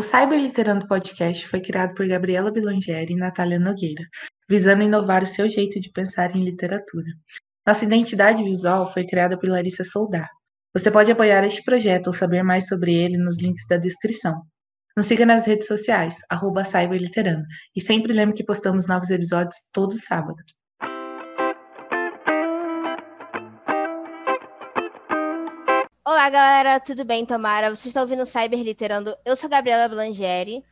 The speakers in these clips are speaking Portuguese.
O Cyberliterando Podcast foi criado por Gabriela Bilangeri e Natália Nogueira, visando inovar o seu jeito de pensar em literatura. Nossa identidade visual foi criada por Larissa Soldar. Você pode apoiar este projeto ou saber mais sobre ele nos links da descrição. Nos siga nas redes sociais, arroba Cyberliterando, e sempre lembre que postamos novos episódios todos sábados. Olá, galera, tudo bem, Tamara? Vocês estão ouvindo Cyber Literando? Eu sou Gabriela Blangeri.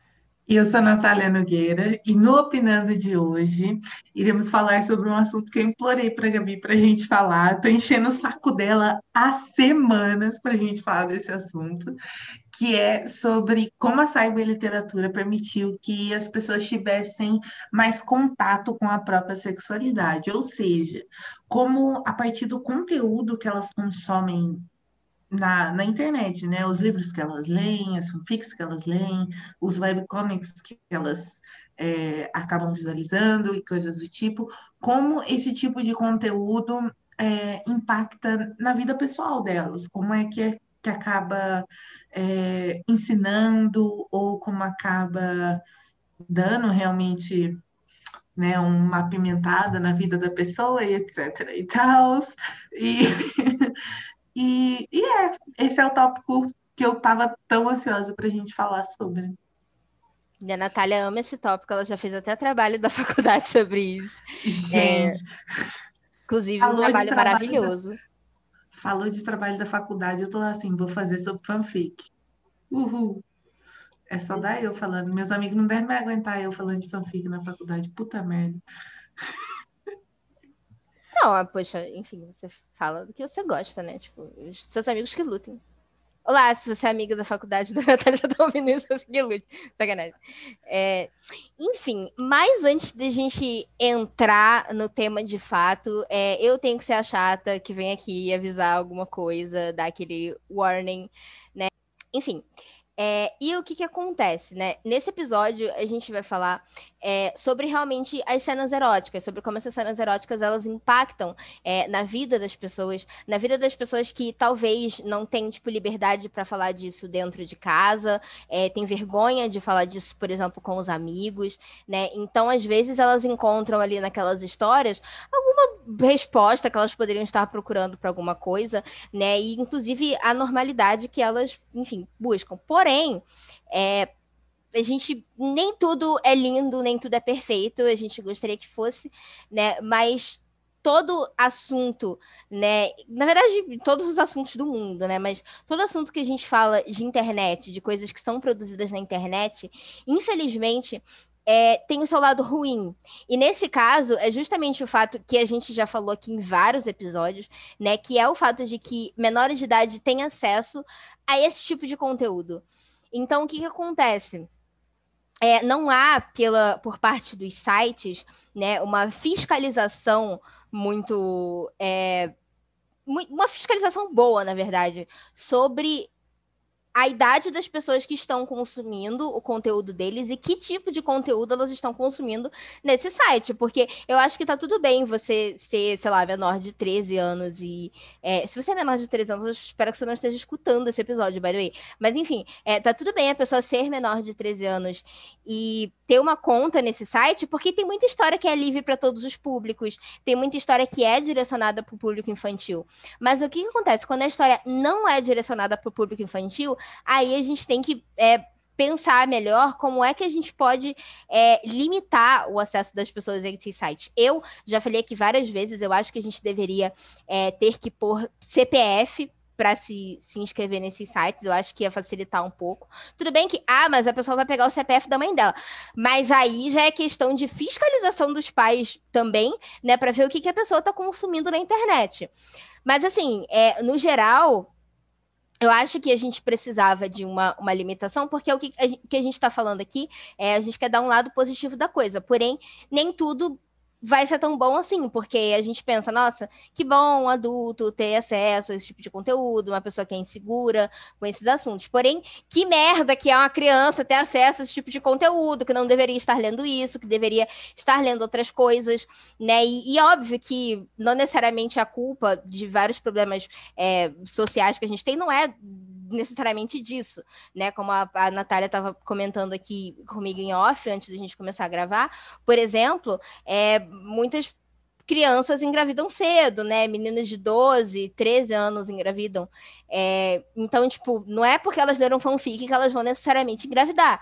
E eu sou a Natália Nogueira, e no Opinando de hoje, iremos falar sobre um assunto que eu implorei para a Gabi para a gente falar. Estou enchendo o saco dela há semanas para a gente falar desse assunto, que é sobre como a cyberliteratura permitiu que as pessoas tivessem mais contato com a própria sexualidade, ou seja, como a partir do conteúdo que elas consomem na, na internet, né? Os livros que elas leem, as fanfics que elas leem, os webcomics que elas é, acabam visualizando e coisas do tipo, como esse tipo de conteúdo é, impacta na vida pessoal delas, como é que, é, que acaba é, ensinando ou como acaba dando realmente né, uma apimentada na vida da pessoa e etc e tal. E E, e é, esse é o tópico que eu estava tão ansiosa para a gente falar sobre. E a Natália ama esse tópico, ela já fez até trabalho da faculdade sobre isso. Gente. É, inclusive, um trabalho, trabalho maravilhoso. Da... Falou de trabalho da faculdade, eu tô lá assim, vou fazer sobre fanfic. Uhul. É só dar eu falando. Meus amigos não devem me aguentar eu falando de fanfic na faculdade. Puta merda. Não, poxa, enfim, você fala do que você gosta, né? Tipo, os seus amigos que lutem. Olá, se você é amigo da faculdade da Natália, você tá ouvindo isso, que lute. Sacanagem. É, enfim, mas antes de a gente entrar no tema de fato, é, eu tenho que ser a chata que vem aqui avisar alguma coisa, dar aquele warning, né? Enfim, é, e o que, que acontece, né? Nesse episódio, a gente vai falar é, sobre realmente as cenas eróticas, sobre como essas cenas eróticas elas impactam é, na vida das pessoas, na vida das pessoas que talvez não têm tipo liberdade para falar disso dentro de casa, é, tem vergonha de falar disso, por exemplo, com os amigos, né? Então, às vezes elas encontram ali naquelas histórias alguma resposta que elas poderiam estar procurando para alguma coisa, né? E inclusive a normalidade que elas, enfim, buscam. Porém é, a gente nem tudo é lindo, nem tudo é perfeito, a gente gostaria que fosse, né? Mas todo assunto, né? Na verdade, todos os assuntos do mundo, né? Mas todo assunto que a gente fala de internet, de coisas que são produzidas na internet, infelizmente, é, tem o seu lado ruim. E nesse caso, é justamente o fato que a gente já falou aqui em vários episódios, né? Que é o fato de que menores de idade têm acesso a esse tipo de conteúdo. Então, o que, que acontece? É, não há, pela, por parte dos sites, né, uma fiscalização muito. É, uma fiscalização boa, na verdade, sobre a idade das pessoas que estão consumindo o conteúdo deles e que tipo de conteúdo elas estão consumindo nesse site. Porque eu acho que tá tudo bem você ser, sei lá, menor de 13 anos e. É, se você é menor de 13 anos, eu espero que você não esteja escutando esse episódio, by the way. Mas enfim, é, tá tudo bem a pessoa ser menor de 13 anos e ter uma conta nesse site, porque tem muita história que é livre para todos os públicos, tem muita história que é direcionada para o público infantil. Mas o que, que acontece? Quando a história não é direcionada para o público infantil, aí a gente tem que é, pensar melhor como é que a gente pode é, limitar o acesso das pessoas a esses sites. Eu já falei aqui várias vezes, eu acho que a gente deveria é, ter que pôr CPF para se, se inscrever nesses sites, eu acho que ia facilitar um pouco. Tudo bem que, ah, mas a pessoa vai pegar o CPF da mãe dela. Mas aí já é questão de fiscalização dos pais também, né, para ver o que, que a pessoa está consumindo na internet. Mas, assim, é, no geral, eu acho que a gente precisava de uma, uma limitação, porque é o que a, gente está falando aqui é a gente quer dar um lado positivo da coisa. Porém, nem tudo vai ser tão bom assim, porque a gente pensa, nossa, que bom um adulto ter acesso a esse tipo de conteúdo, uma pessoa que é insegura com esses assuntos. Porém, que merda que é uma criança ter acesso a esse tipo de conteúdo, que não deveria estar lendo isso, que deveria estar lendo outras coisas, né? E, e óbvio que não necessariamente a culpa de vários problemas é, sociais que a gente tem não é necessariamente disso, né? Como a, a Natália estava comentando aqui comigo em off, antes da gente começar a gravar, por exemplo, é, muitas crianças engravidam cedo, né? Meninas de 12, 13 anos engravidam. É, então, tipo, não é porque elas leram fanfic que elas vão necessariamente engravidar.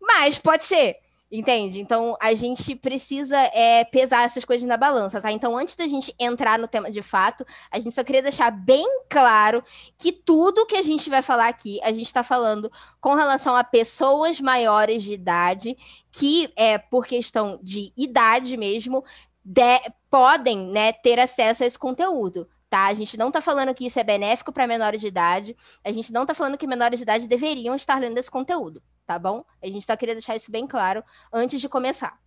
Mas pode ser, entende? Então, a gente precisa é, pesar essas coisas na balança, tá? Então, antes da gente entrar no tema de fato, a gente só queria deixar bem claro que tudo que a gente vai falar aqui, a gente está falando com relação a pessoas maiores de idade, que é por questão de idade mesmo, de, podem né, ter acesso a esse conteúdo. Tá? A gente não está falando que isso é benéfico para menores de idade, a gente não está falando que menores de idade deveriam estar lendo esse conteúdo, tá bom? A gente está querendo deixar isso bem claro antes de começar.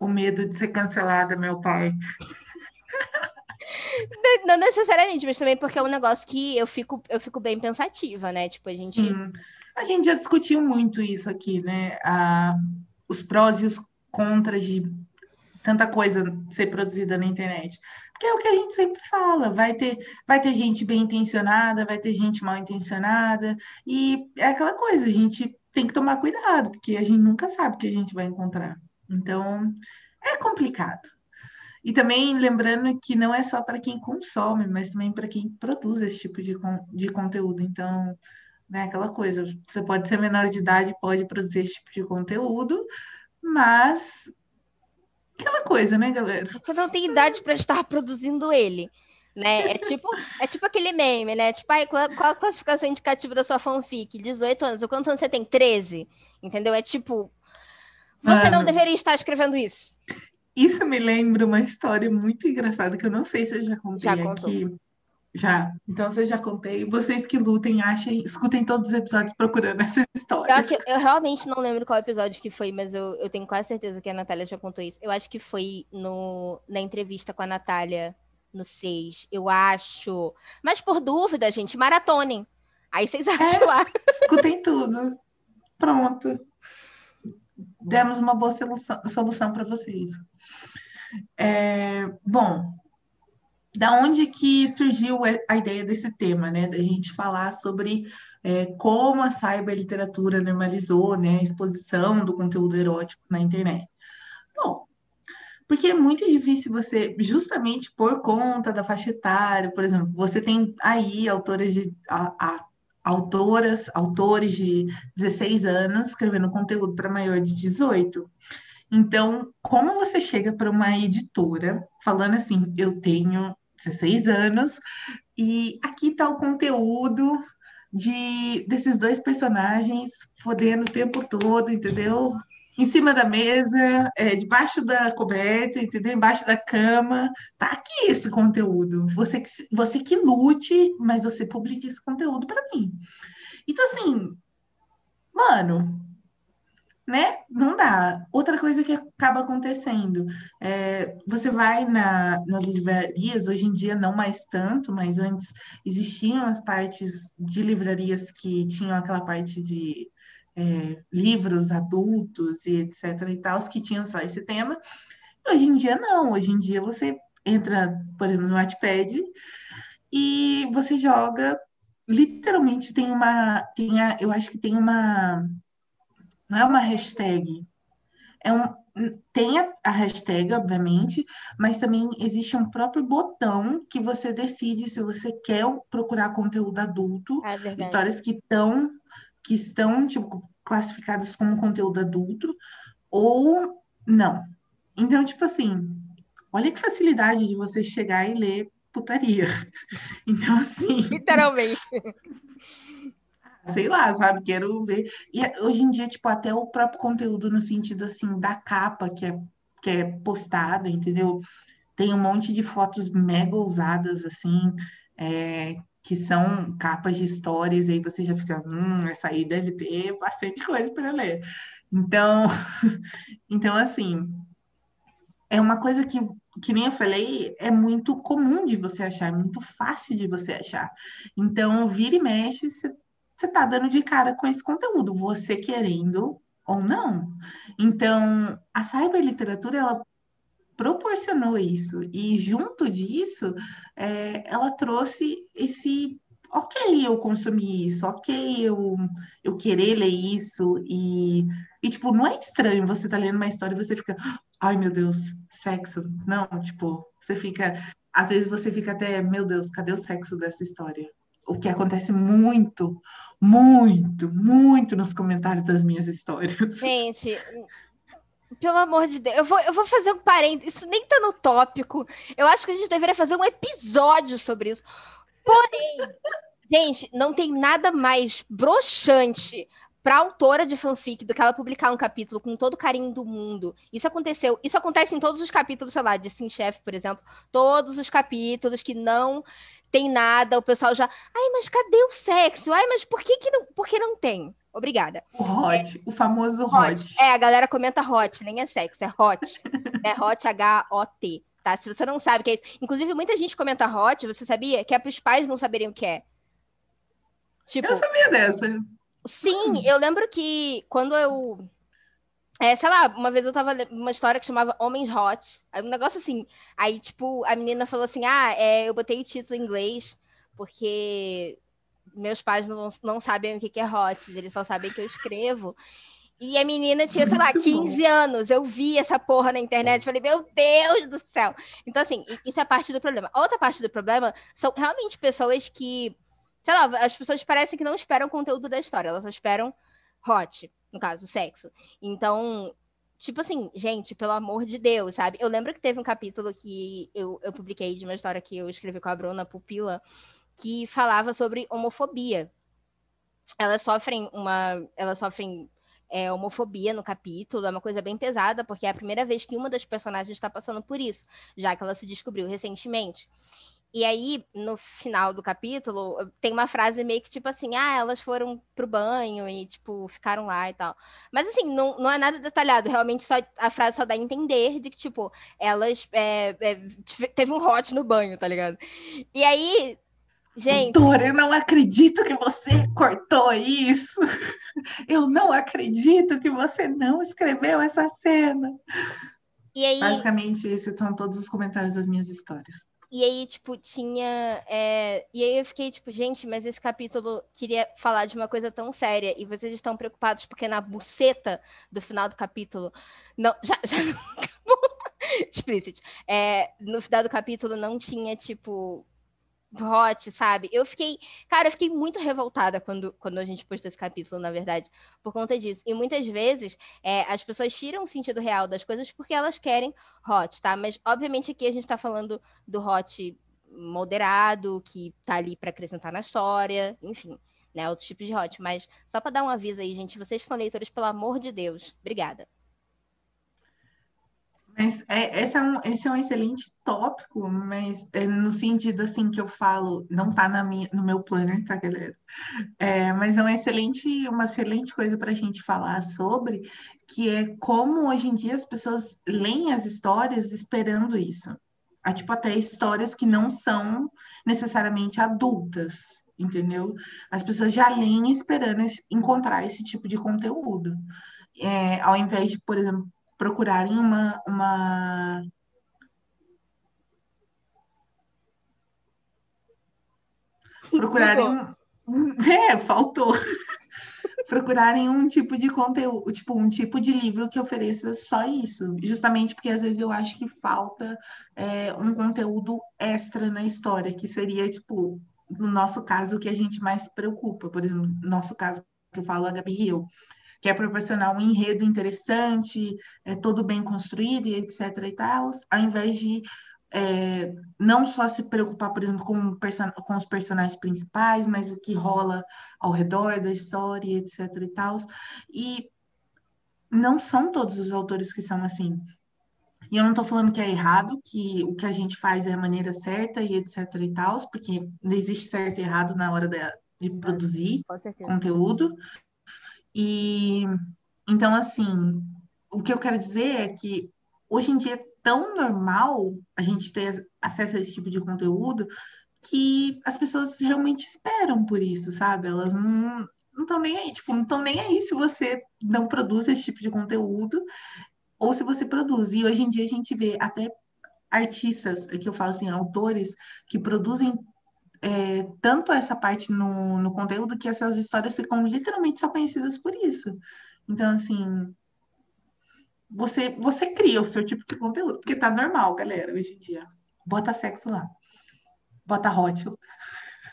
O medo de ser cancelada, meu pai. Não necessariamente, mas também porque é um negócio que eu fico, eu fico bem pensativa, né? Tipo, a gente. Hum. A gente já discutiu muito isso aqui, né? Ah, os prós e os contras de tanta coisa ser produzida na internet. Porque é o que a gente sempre fala, vai ter, vai ter gente bem intencionada, vai ter gente mal intencionada, e é aquela coisa, a gente tem que tomar cuidado, porque a gente nunca sabe o que a gente vai encontrar. Então, é complicado. E também lembrando que não é só para quem consome, mas também para quem produz esse tipo de, de conteúdo. Então, né, aquela coisa, você pode ser menor de idade, pode produzir esse tipo de conteúdo, mas Aquela coisa, né, galera? Você não tem idade para estar produzindo ele. Né? É tipo, é tipo aquele meme, né? Tipo, aí, qual, qual a classificação indicativa da sua fanfic? 18 anos. Ou quantos anos você tem? 13. Entendeu? É tipo. Você Mano, não deveria estar escrevendo isso. Isso me lembra uma história muito engraçada que eu não sei se eu já contei já aqui. Já. Então, você já contei. Vocês que lutem, achem, escutem todos os episódios procurando essa história. Que eu realmente não lembro qual episódio que foi, mas eu, eu tenho quase certeza que a Natália já contou isso. Eu acho que foi no, na entrevista com a Natália no 6. Eu acho. Mas por dúvida, gente, maratonem. Aí vocês é, acham é, lá. Escutem tudo. Pronto. Demos uma boa solução, solução para vocês. É, bom, da onde que surgiu a ideia desse tema, né? Da gente falar sobre é, como a cyberliteratura normalizou né, a exposição do conteúdo erótico na internet. Bom, porque é muito difícil você, justamente por conta da faixa etária, por exemplo, você tem aí autores de. A, a, autoras, autores de 16 anos escrevendo conteúdo para maior de 18. Então, como você chega para uma editora falando assim, eu tenho 16 anos, e aqui está o conteúdo de desses dois personagens fodendo o tempo todo, entendeu? Em cima da mesa, é, debaixo da coberta, entendeu? Embaixo da cama. Tá aqui esse conteúdo. Você que, você que lute, mas você publica esse conteúdo para mim. Então, assim, mano, né? Não dá. Outra coisa que acaba acontecendo, é, você vai na, nas livrarias, hoje em dia não mais tanto, mas antes existiam as partes de livrarias que tinham aquela parte de é, livros adultos e etc e tal, que tinham só esse tema. Hoje em dia não, hoje em dia você entra, por exemplo, no Wattpad e você joga, literalmente tem uma, tem a, eu acho que tem uma não é uma hashtag. É um, tem a, a hashtag, obviamente, mas também existe um próprio botão que você decide se você quer procurar conteúdo adulto, é histórias que estão que estão tipo, classificadas como conteúdo adulto ou não. Então, tipo assim, olha que facilidade de você chegar e ler putaria. Então, assim. Literalmente sei lá, sabe? Quero ver. E hoje em dia, tipo, até o próprio conteúdo no sentido assim da capa que é, que é postada, entendeu? Tem um monte de fotos mega ousadas, assim, é, que são capas de histórias, e aí você já fica, hum, essa aí deve ter bastante coisa para ler. Então, então, assim, é uma coisa que, que nem eu falei, é muito comum de você achar, é muito fácil de você achar. Então, vira e mexe, você você está dando de cara com esse conteúdo, você querendo ou não. Então, a cyberliteratura, ela proporcionou isso, e junto disso, é, ela trouxe esse ok eu consumir isso, ok eu, eu querer ler isso, e, e, tipo, não é estranho você tá lendo uma história e você fica, ai meu Deus, sexo. Não, tipo, você fica, às vezes você fica até, meu Deus, cadê o sexo dessa história? O que acontece muito, muito, muito nos comentários das minhas histórias. Gente, pelo amor de Deus, eu vou, eu vou fazer um parênteses, isso nem tá no tópico. Eu acho que a gente deveria fazer um episódio sobre isso. Porém, gente, não tem nada mais broxante para autora de fanfic do que ela publicar um capítulo com todo o carinho do mundo. Isso aconteceu. Isso acontece em todos os capítulos, sei lá, de Sim Chef, por exemplo. Todos os capítulos que não tem nada, o pessoal já. Ai, mas cadê o sexo? Ai, mas por que, que não. Por que não tem? Obrigada. O hot, é, o famoso hot. hot. É, a galera comenta hot, nem é sexo, é hot. é hot, H-O-T. Tá? Se você não sabe o que é isso. Inclusive, muita gente comenta hot, você sabia? Que é para os pais não saberem o que é. Tipo, eu sabia dessa. Sim, eu lembro que quando eu. É, sei lá, uma vez eu tava uma história que chamava Homens Hot. Um negócio assim. Aí, tipo, a menina falou assim: ah, é, eu botei o título em inglês porque meus pais não, não sabem o que é hot, eles só sabem que eu escrevo. E a menina tinha, sei lá, 15 bom. anos. Eu vi essa porra na internet. Falei, meu Deus do céu. Então, assim, isso é parte do problema. Outra parte do problema são realmente pessoas que, sei lá, as pessoas parecem que não esperam o conteúdo da história, elas só esperam hot, no caso, sexo. Então, tipo assim, gente, pelo amor de Deus, sabe? Eu lembro que teve um capítulo que eu, eu publiquei de uma história que eu escrevi com a Bruna Pupila, que falava sobre homofobia. Elas sofrem uma. Elas sofrem é, homofobia no capítulo, é uma coisa bem pesada, porque é a primeira vez que uma das personagens está passando por isso, já que ela se descobriu recentemente. E aí, no final do capítulo, tem uma frase meio que tipo assim: ah, elas foram pro banho e, tipo, ficaram lá e tal. Mas assim, não, não é nada detalhado, realmente só, a frase só dá a entender de que, tipo, elas é, é, teve um hot no banho, tá ligado? E aí, Gente. Doutora, eu não acredito que você cortou isso. Eu não acredito que você não escreveu essa cena. E aí... Basicamente, esses são todos os comentários das minhas histórias. E aí, tipo, tinha. É... E aí eu fiquei, tipo, gente, mas esse capítulo queria falar de uma coisa tão séria e vocês estão preocupados porque na buceta do final do capítulo. Não, já, já acabou. Explicit. É, no final do capítulo não tinha, tipo, hot, sabe? Eu fiquei, cara, eu fiquei muito revoltada quando, quando a gente postou esse capítulo, na verdade, por conta disso. E muitas vezes é, as pessoas tiram o sentido real das coisas porque elas querem hot, tá? Mas obviamente aqui a gente tá falando do hot moderado, que tá ali para acrescentar na história, enfim, né? Outros tipos de hot. Mas só para dar um aviso aí, gente, vocês são leitores, pelo amor de Deus. Obrigada. Mas é, esse, é um, esse é um excelente tópico, mas é, no sentido assim que eu falo, não tá na minha, no meu planner, tá, galera? É, mas é um excelente, uma excelente coisa para a gente falar sobre, que é como hoje em dia as pessoas leem as histórias esperando isso. Há, tipo, até histórias que não são necessariamente adultas, entendeu? As pessoas já leem esperando encontrar esse tipo de conteúdo. É, ao invés de, por exemplo, procurarem uma, uma procurarem é, faltou. Procurarem um tipo de conteúdo, tipo um tipo de livro que ofereça só isso, justamente porque às vezes eu acho que falta é, um conteúdo extra na história, que seria tipo no nosso caso o que a gente mais preocupa, por exemplo, no nosso caso que eu falo a Gabi e eu, que é proporcionar um enredo interessante, é, todo bem construído e etc. e tal, ao invés de é, não só se preocupar, por exemplo, com, com, os personagens principais, mas o que rola ao redor da história, etc. e tal. E não são todos os autores que são assim. E eu não estou falando que é errado, que o que a gente faz é a maneira certa e etc e tal, porque não existe certo e errado na hora de, de produzir conteúdo. E então, assim, o que eu quero dizer é que hoje em dia é tão normal a gente ter acesso a esse tipo de conteúdo que as pessoas realmente esperam por isso, sabe? Elas não estão nem aí, tipo, não estão nem aí se você não produz esse tipo de conteúdo ou se você produz. E hoje em dia a gente vê até artistas, que eu falo assim, autores que produzem é, tanto essa parte no, no conteúdo que essas histórias ficam literalmente só conhecidas por isso. Então, assim, você, você cria o seu tipo de conteúdo, porque tá normal, galera, hoje em dia. Bota sexo lá. Bota hot.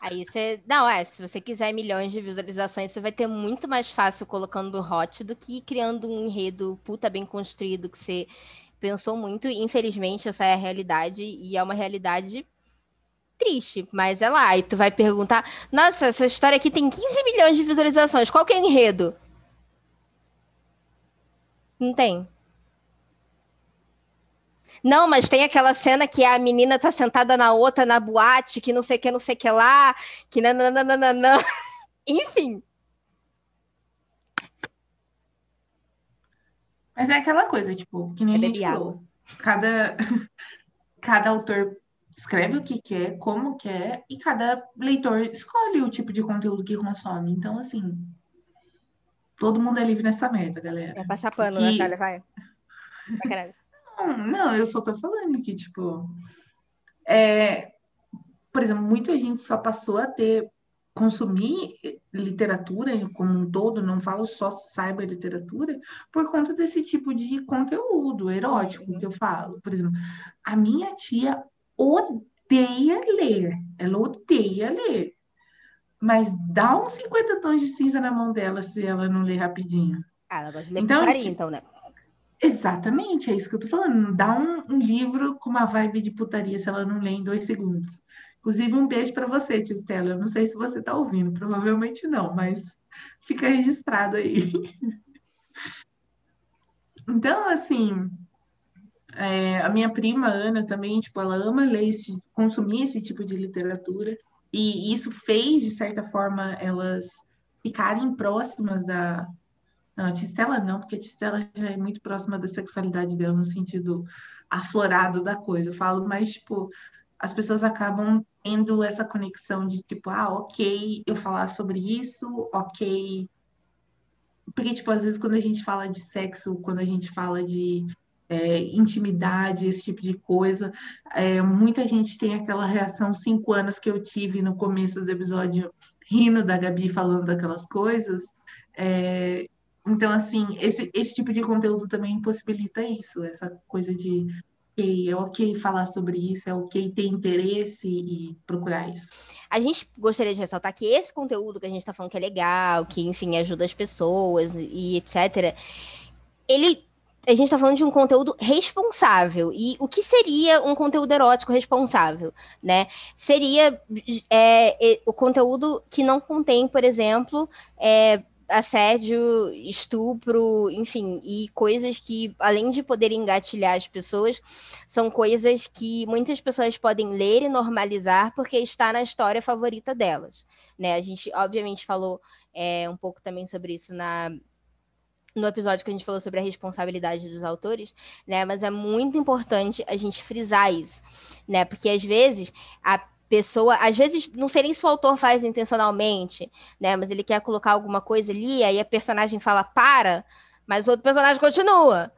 Aí você. Não, é, se você quiser milhões de visualizações, você vai ter muito mais fácil colocando hot do que criando um enredo puta bem construído que você pensou muito. Infelizmente, essa é a realidade, e é uma realidade triste, mas é lá. E tu vai perguntar: nossa, essa história aqui tem 15 milhões de visualizações, qual que é o enredo? Não tem. Não, mas tem aquela cena que a menina tá sentada na outra na boate, que não sei o que, não sei o que lá, que nananana. Enfim. Mas é aquela coisa, tipo, que nem É a gente falou. Cada, cada autor escreve o que quer, como quer, e cada leitor escolhe o tipo de conteúdo que consome. Então, assim, todo mundo é livre nessa merda, galera. É passar pano, Que- Natália, vai. Sacanagem. Não, não, eu só tô falando que, tipo, é, por exemplo, muita gente só passou a ter, consumir literatura como um todo, não falo só cyberliteratura, por conta desse tipo de conteúdo erótico que eu falo. Por exemplo, a minha tia odeia ler, ela odeia ler, mas dá uns 50 tons de cinza na mão dela se ela não ler rapidinho. Ah, ela gosta de ler Então, putaria, ti- então, né? Exatamente, é isso que eu tô falando. Dá um, um livro com uma vibe de putaria se ela não lê em dois segundos. Inclusive, um beijo para você, tia Estela. Eu não sei se você tá ouvindo, provavelmente não, mas fica registrado aí. Então, assim, é, a minha prima Ana também, tipo, ela ama ler, esse, consumir esse tipo de literatura, e isso fez, de certa forma, elas ficarem próximas da. Não, a Tistela não, porque a Tistela já é muito próxima da sexualidade dela, no sentido aflorado da coisa. Eu falo, mas, tipo, as pessoas acabam tendo essa conexão de, tipo, ah, ok, eu falar sobre isso, ok. Porque, tipo, às vezes quando a gente fala de sexo, quando a gente fala de é, intimidade, esse tipo de coisa, é, muita gente tem aquela reação cinco anos que eu tive no começo do episódio, rindo da Gabi falando daquelas coisas. É, então, assim, esse, esse tipo de conteúdo também possibilita isso, essa coisa de é ok falar sobre isso, é ok ter interesse e procurar isso. A gente gostaria de ressaltar que esse conteúdo que a gente tá falando que é legal, que, enfim, ajuda as pessoas e etc., ele. A gente tá falando de um conteúdo responsável. E o que seria um conteúdo erótico responsável, né? Seria é, é, o conteúdo que não contém, por exemplo, é, assédio, estupro, enfim, e coisas que, além de poderem engatilhar as pessoas, são coisas que muitas pessoas podem ler e normalizar porque está na história favorita delas, né? A gente, obviamente, falou é, um pouco também sobre isso na no episódio que a gente falou sobre a responsabilidade dos autores, né? Mas é muito importante a gente frisar isso, né? Porque às vezes a pessoa, às vezes, não sei nem se o autor faz intencionalmente, né? Mas ele quer colocar alguma coisa ali, aí a personagem fala para, mas o outro personagem continua.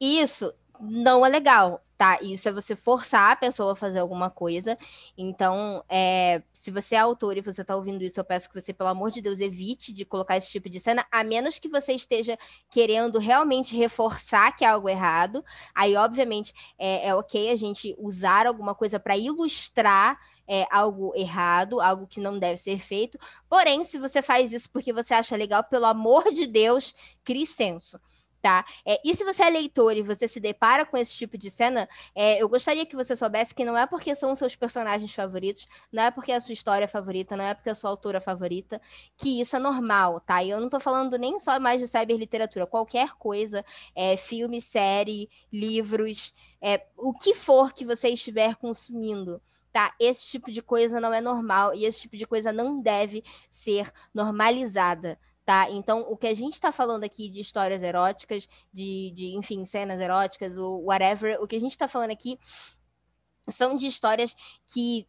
Isso não é legal, tá? Isso é você forçar a pessoa a fazer alguma coisa. Então, é, se você é autor e você está ouvindo isso, eu peço que você, pelo amor de Deus, evite de colocar esse tipo de cena, a menos que você esteja querendo realmente reforçar que é algo errado. Aí, obviamente, é, é ok a gente usar alguma coisa para ilustrar é, algo errado, algo que não deve ser feito. Porém, se você faz isso porque você acha legal, pelo amor de Deus, crie senso. Tá? É, e se você é leitor e você se depara com esse tipo de cena, é, eu gostaria que você soubesse que não é porque são seus personagens favoritos, não é porque é a sua história favorita, não é porque é a sua autora favorita, que isso é normal, tá? E eu não tô falando nem só mais de cyberliteratura, qualquer coisa, é, filme, série, livros, é, o que for que você estiver consumindo, tá? Esse tipo de coisa não é normal e esse tipo de coisa não deve ser normalizada, tá? Então, o que a gente está falando aqui de histórias eróticas, de, de, enfim, cenas eróticas, ou whatever, o que a gente está falando aqui são de histórias que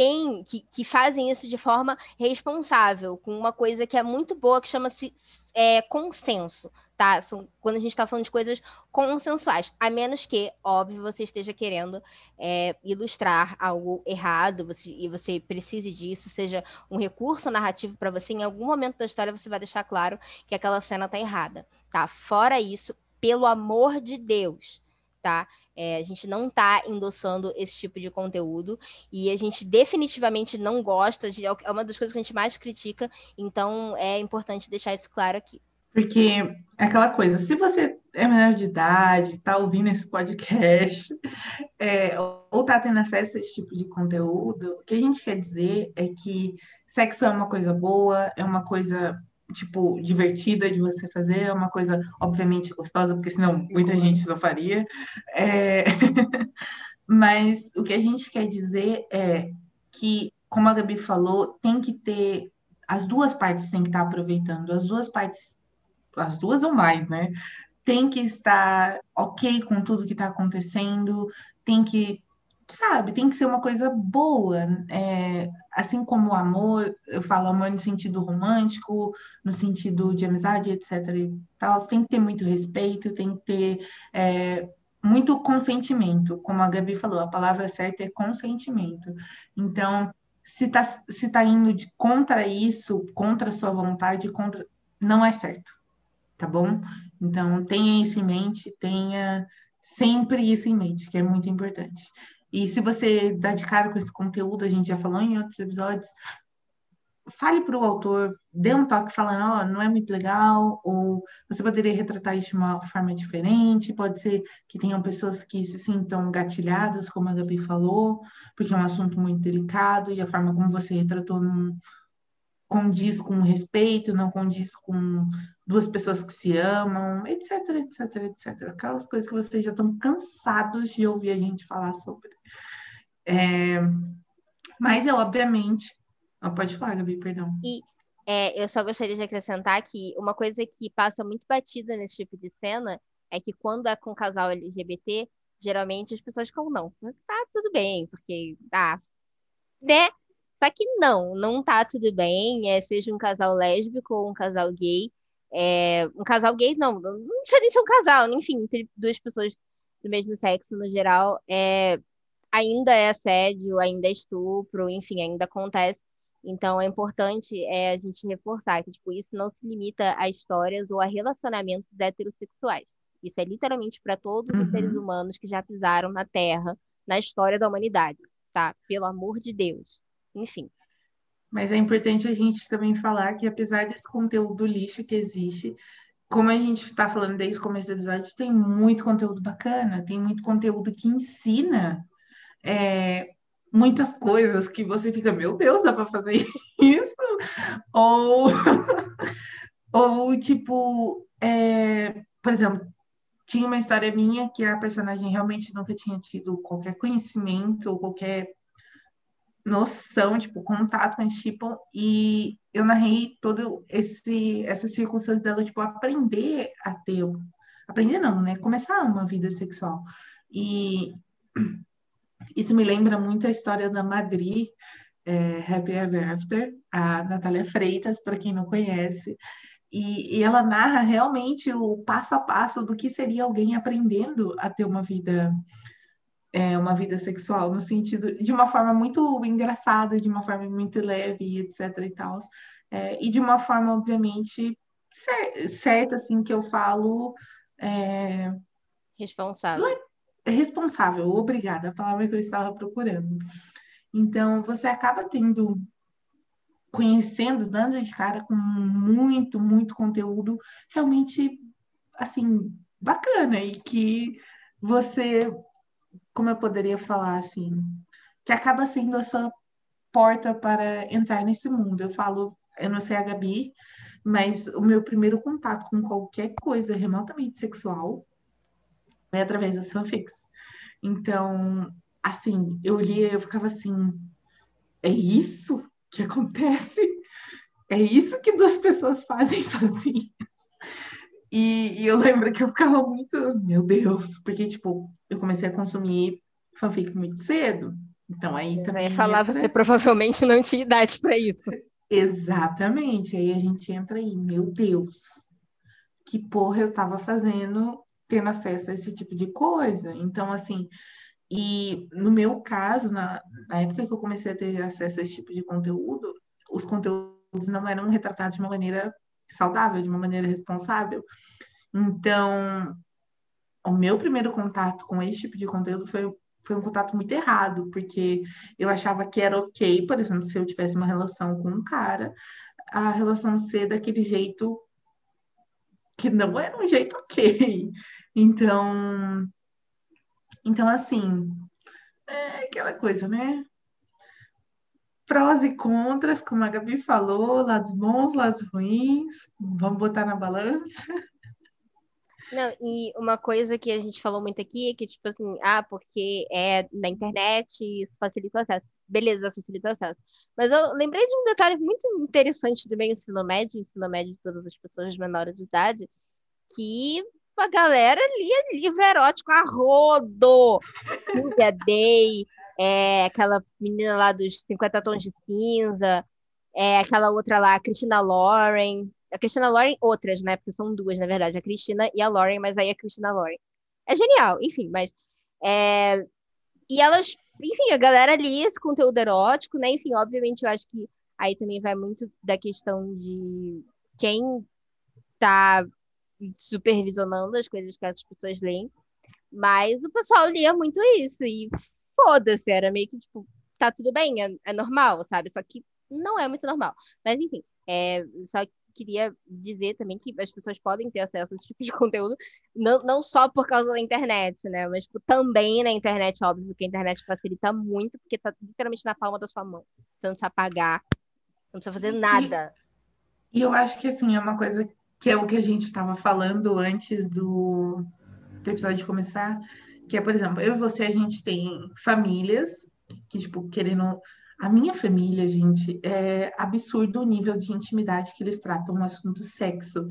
tem, que, que fazem isso de forma responsável, com uma coisa que é muito boa, que chama-se é, consenso, tá? São, quando a gente está falando de coisas consensuais, a menos que, óbvio, você esteja querendo é, ilustrar algo errado você, e você precise disso, seja um recurso narrativo para você, em algum momento da história você vai deixar claro que aquela cena está errada, tá? Fora isso, pelo amor de Deus, tá? É, a gente não está endossando esse tipo de conteúdo e a gente definitivamente não gosta de. É uma das coisas que a gente mais critica, então é importante deixar isso claro aqui. Porque é aquela coisa, se você é menor de idade, está ouvindo esse podcast, é, ou está tendo acesso a esse tipo de conteúdo, o que a gente quer dizer é que sexo é uma coisa boa, é uma coisa tipo, divertida de você fazer, é uma coisa, obviamente, gostosa, porque senão muita gente não faria. É... Mas o que a gente quer dizer é que, como a Gabi falou, tem que ter. As duas partes têm que estar aproveitando, as duas partes, as duas ou mais, né? Tem que estar ok com tudo que está acontecendo, tem que sabe, tem que ser uma coisa boa. É, assim como o amor, eu falo amor no sentido romântico, no sentido de amizade, etc. e tal, tem que ter muito respeito, tem que ter é, muito consentimento. Como a Gabi falou, a palavra certa é consentimento. Então, se está se tá indo de, contra isso, contra a sua vontade, contra, não é certo, tá bom? Então, tenha isso em mente, tenha sempre isso em mente, que é muito importante. E se você dá de cara com esse conteúdo, a gente já falou em outros episódios, fale para o autor, dê um toque falando, ó, oh, não é muito legal, ou você poderia retratar isso de uma forma diferente, pode ser que tenham pessoas que se sintam gatilhadas, como a Gabi falou, porque é um assunto muito delicado e a forma como você retratou não condiz com respeito, não condiz com duas pessoas que se amam, etc, etc, etc. Aquelas coisas que vocês já estão cansados de ouvir a gente falar sobre. É, mas é obviamente. Pode falar, Gabi, perdão. E é, eu só gostaria de acrescentar que uma coisa que passa muito batida nesse tipo de cena é que quando é com casal LGBT, geralmente as pessoas ficam, não, tá tudo bem, porque, tá, né? Só que não, não tá tudo bem, é, seja um casal lésbico ou um casal gay. É, um casal gay, não, não precisa nem ser um casal, enfim, entre duas pessoas do mesmo sexo no geral, é, ainda é assédio, ainda é estupro, enfim, ainda acontece. Então é importante é, a gente reforçar que tipo, isso não se limita a histórias ou a relacionamentos heterossexuais. Isso é literalmente para todos uhum. os seres uhum. humanos que já pisaram na Terra, na história da humanidade, tá? Pelo amor de Deus. Enfim. Mas é importante a gente também falar que, apesar desse conteúdo lixo que existe, como a gente está falando desde o começo do episódio, tem muito conteúdo bacana, tem muito conteúdo que ensina é, muitas coisas que você fica, meu Deus, dá para fazer isso? Ou, ou tipo, é, por exemplo, tinha uma história minha que a personagem realmente nunca tinha tido qualquer conhecimento ou qualquer noção, tipo, contato com esse tipo, e eu narrei todo esse essas circunstâncias dela, tipo, aprender a ter, aprender não, né, começar uma vida sexual. E isso me lembra muito a história da Madri, é, Happy Ever After, a Natália Freitas, para quem não conhece, e, e, ela narra realmente o passo a passo do que seria alguém aprendendo a ter uma vida é, uma vida sexual, no sentido de uma forma muito engraçada, de uma forma muito leve, etc. e tal. É, e de uma forma, obviamente, certa, assim, que eu falo. É... Responsável. Responsável, obrigada, a palavra que eu estava procurando. Então, você acaba tendo, conhecendo, dando de cara com muito, muito conteúdo realmente, assim, bacana e que você como eu poderia falar assim, que acaba sendo a sua porta para entrar nesse mundo. Eu falo, eu não sei a Gabi, mas o meu primeiro contato com qualquer coisa remotamente sexual é através das fanfics. Então, assim, eu lia eu ficava assim, é isso que acontece? É isso que duas pessoas fazem sozinhas? E, e, eu lembro que eu ficava muito, meu Deus, porque, tipo, eu comecei a consumir fanfic muito cedo, Então aí também. Eu ia falar, entra... você provavelmente não tinha idade para isso. Exatamente. Aí a gente entra aí, meu Deus, que porra eu tava fazendo tendo acesso a esse tipo de coisa. Então, assim, e no meu caso, na, na época que eu comecei a ter acesso a esse tipo de conteúdo, os conteúdos não eram retratados de uma maneira saudável, de uma maneira responsável. Então, o meu primeiro contato com esse tipo de conteúdo foi, foi um contato muito errado, porque eu achava que era ok, por exemplo, se eu tivesse uma relação com um cara, a relação ser daquele jeito que não era um jeito ok. Então, então assim, é aquela coisa, né? Prós e contras, como a Gabi falou, lados bons, lados ruins, vamos botar na balança. Não, e uma coisa que a gente falou muito aqui é que, tipo assim, ah, porque é na internet, isso facilita o acesso. Beleza, facilita o acesso. Mas eu lembrei de um detalhe muito interessante do meio ensino médio, ensino médio de todas as pessoas menores de idade, que a galera lia livro erótico a rodo. Cynthia Day, é, aquela menina lá dos 50 Tons de Cinza, é, aquela outra lá, a Christina Lauren. A Christina Lauren, outras, né? Porque são duas, na verdade, a Cristina e a Lauren, mas aí a Christina Lauren. É genial, enfim, mas. É... E elas, enfim, a galera lia esse conteúdo erótico, né? Enfim, obviamente, eu acho que aí também vai muito da questão de quem tá supervisionando as coisas que as pessoas leem. Mas o pessoal lia muito isso e foda-se, era meio que tipo, tá tudo bem, é, é, normal, sabe? Só que não é muito normal. Mas enfim, é, só queria dizer também que as pessoas podem ter acesso a esse tipo de conteúdo, não, não só por causa da internet, né? Mas tipo, também na internet, óbvio que a internet facilita muito, porque tá literalmente na palma da sua mão. Você não precisa apagar, não precisa fazer nada. E, eu acho que assim, é uma coisa que é o que a gente estava falando antes do, do episódio começar, que é, por exemplo, eu e você, a gente tem famílias que, tipo, querendo. A minha família, gente, é absurdo o nível de intimidade que eles tratam no assunto sexo.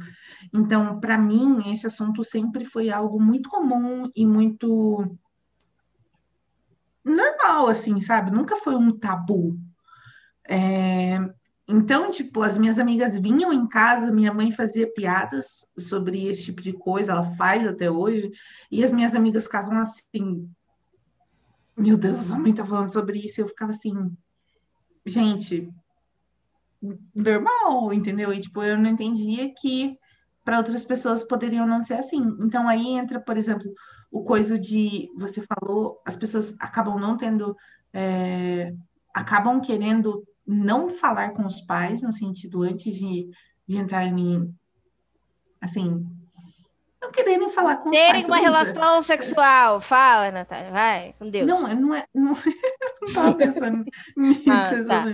Então, para mim, esse assunto sempre foi algo muito comum e muito normal, assim, sabe? Nunca foi um tabu. É, então, tipo, as minhas amigas vinham em casa, minha mãe fazia piadas sobre esse tipo de coisa, ela faz até hoje, e as minhas amigas ficavam assim: Meu Deus, a mãe tá falando sobre isso, e eu ficava assim, gente, normal, entendeu? E, tipo, eu não entendia que para outras pessoas poderiam não ser assim. Então, aí entra, por exemplo, o coisa de, você falou, as pessoas acabam não tendo, é, acabam querendo não falar com os pais, no sentido antes de, de entrar em. Assim. Não quererem falar com Terem os pais. Terem uma relação sexual. Fala, Natália, vai, com Deus. Não, não é. Não, não tava pensando nisso, ah, tá.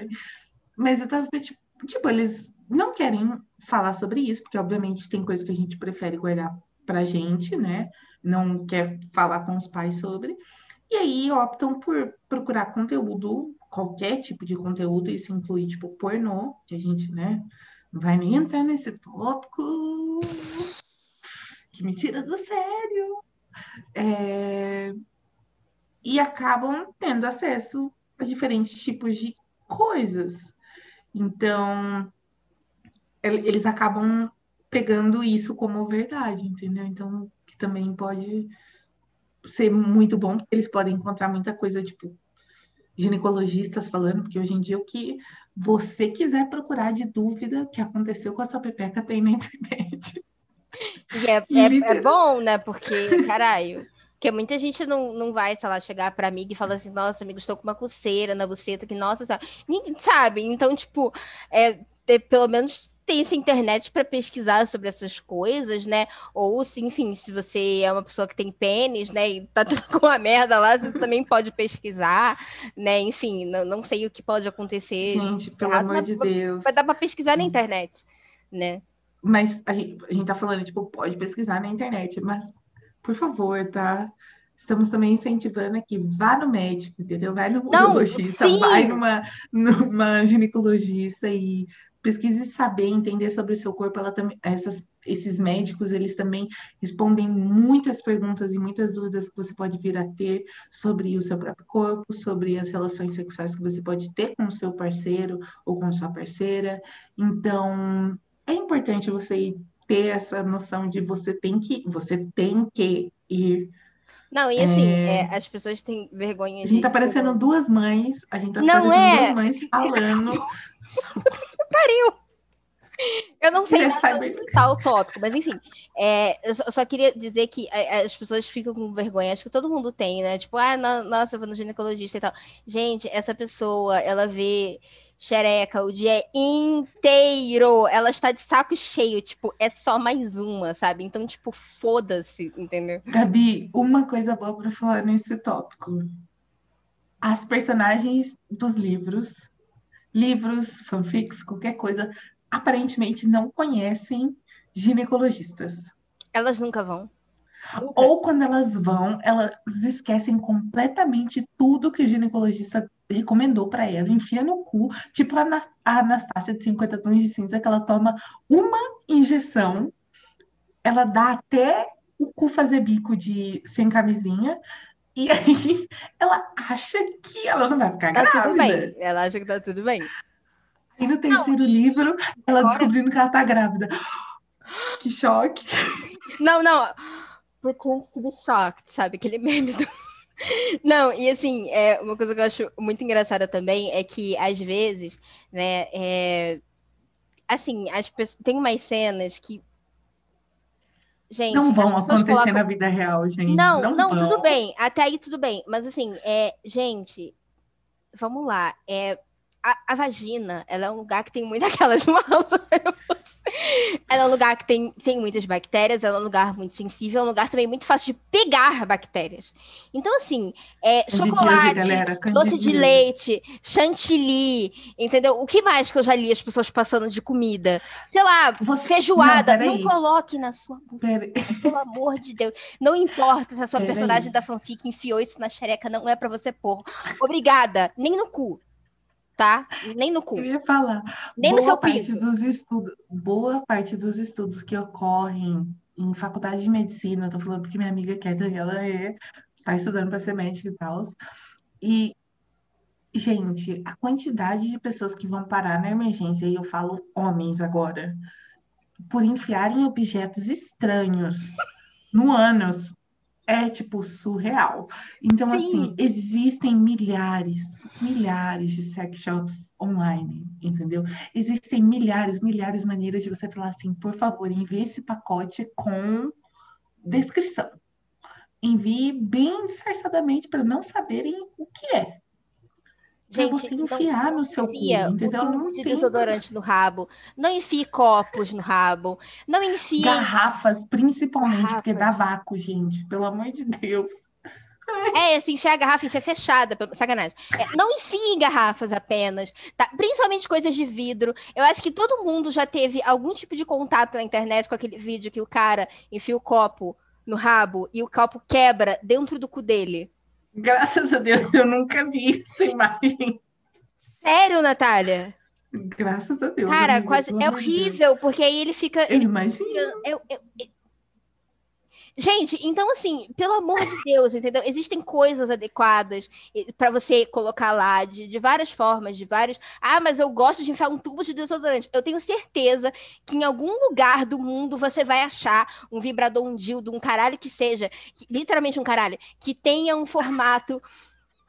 Mas eu tava, tipo, tipo, eles não querem falar sobre isso, porque obviamente tem coisas que a gente prefere guardar pra gente, né? Não quer falar com os pais sobre. E aí optam por procurar conteúdo qualquer tipo de conteúdo, isso inclui, tipo, pornô, que a gente, né, não vai nem entrar nesse tópico que me tira do sério. É... E acabam tendo acesso a diferentes tipos de coisas. Então, eles acabam pegando isso como verdade, entendeu? Então, que também pode ser muito bom, porque eles podem encontrar muita coisa, tipo, ginecologistas falando, porque hoje em dia o que você quiser procurar de dúvida que aconteceu com essa pepeca tem na internet. E é, é, é bom, né? Porque, caralho. Porque muita gente não, não vai, sei lá, chegar pra amiga e falar assim, nossa, amigo, estou com uma coceira na buceta, que nossa, sabe? Ninguém sabe. Então, tipo, é, ter, pelo menos tem essa internet para pesquisar sobre essas coisas, né? Ou se, enfim, se você é uma pessoa que tem pênis, né, e tá tudo com uma merda lá, você também pode pesquisar, né? Enfim, não, não sei o que pode acontecer. Gente, pelo errado, amor de Deus. Vai dar para pesquisar na internet, né? Mas a gente, a gente tá falando, tipo, pode pesquisar na internet, mas por favor, tá? Estamos também incentivando aqui, vá no médico, entendeu? Vai no urologista, vai numa, numa ginecologista e pesquise saber, entender sobre o seu corpo, ela também, essas, esses médicos, eles também respondem muitas perguntas e muitas dúvidas que você pode vir a ter sobre o seu próprio corpo, sobre as relações sexuais que você pode ter com o seu parceiro ou com sua parceira. Então, é importante você ter essa noção de você tem que, você tem que ir não, e assim, é... É, as pessoas têm vergonha de. A gente tá parecendo duas mães, a gente tá não parecendo é... duas mães falando. Pariu! Eu não sei citar o tópico, mas enfim, é, eu, só, eu, só, queria dizer que é, é, as pessoas ficam com vergonha, acho que todo mundo tem, né? Tipo, ah, nossa, eu vou no ginecologista e tal. Gente, essa pessoa, ela vê xereca o dia inteiro. Ela está de saco cheio, tipo, é só mais uma, sabe? Então, tipo, foda-se, entendeu? Gabi, uma coisa boa para falar nesse tópico. As personagens dos livros, livros, fanfics, qualquer coisa, aparentemente não conhecem ginecologistas. Elas nunca vão. Nunca. Ou quando elas vão, elas esquecem completamente tudo que o ginecologista recomendou para ela, enfia no cu, tipo a, Anastácia de 50 tons de cinza, que ela toma uma injeção, ela dá até o cu fazer bico de sem camisinha, e aí ela acha que ela não vai ficar tá grávida. Tudo bem. Ela acha que tá tudo bem. E no terceiro não, livro, ela agora... descobrindo que ela tá grávida. Que choque. Não, não. Pretends to be shocked, sabe? Aquele meme do não, e assim, é, uma coisa que eu acho muito engraçada também é que, às vezes, né, é, assim, as pessoas, tem umas cenas que. Gente, não vão acontecer colocam... na vida real, gente. Não, não, não tudo bem. Até aí tudo bem. Mas assim, é, gente, vamos lá. É, a, a, vagina, ela é um lugar que tem muitas aquelas malas. ela é um lugar que tem, tem muitas bactérias, ela é um lugar muito sensível, é um lugar também muito fácil de pegar bactérias. Então, assim, é, chocolate, galera, doce de leite, chantilly, entendeu? O que mais que eu já li as pessoas passando de comida? Sei lá, Você... feijoada. Não, não coloque na sua bolsa, pelo amor de Deus. Não importa se a sua personagem da fanfic enfiou isso na xereca, não é para você pôr. Obrigada. Nem no cu tá? Nem no cu. Eu ia falar. Nem boa no seu parte pinto. Dos estudos, boa parte dos estudos que ocorrem em faculdade de medicina, tô falando porque minha amiga Catherine, ela é, tá estudando para ser médica e tal. E, gente, a quantidade de pessoas que vão parar na emergência, e eu falo homens agora, por enfiarem objetos estranhos no ânus é tipo surreal. Então, Sim. assim, existem milhares, milhares de sex shops online, entendeu? Existem milhares, milhares de maneiras de você falar assim, por favor, envie esse pacote com descrição. Envie bem disfarçadamente para não saberem o que é. Gente, você enfiar no seu cu, entendeu? Não de tem... desodorante no rabo, não enfie copos no rabo, não enfie... Garrafas, principalmente, Garrafas. porque dá vácuo, gente, pelo amor de Deus. É, assim, enfiar a garrafa, enfiar fechada, sacanagem. É, não enfie em garrafas apenas, tá? Principalmente coisas de vidro. Eu acho que todo mundo já teve algum tipo de contato na internet com aquele vídeo que o cara enfia o copo no rabo e o copo quebra dentro do cu dele. Graças a Deus eu nunca vi essa imagem. Sério, Natália? Graças a Deus. Cara, quase é horrível, porque aí ele fica. Eu ele imagino. Eu, eu, Gente, então assim, pelo amor de Deus, entendeu? Existem coisas adequadas para você colocar lá de, de várias formas, de vários. Ah, mas eu gosto de enfiar um tubo de desodorante. Eu tenho certeza que em algum lugar do mundo você vai achar um vibrador, um dildo, um caralho que seja, que, literalmente um caralho, que tenha um formato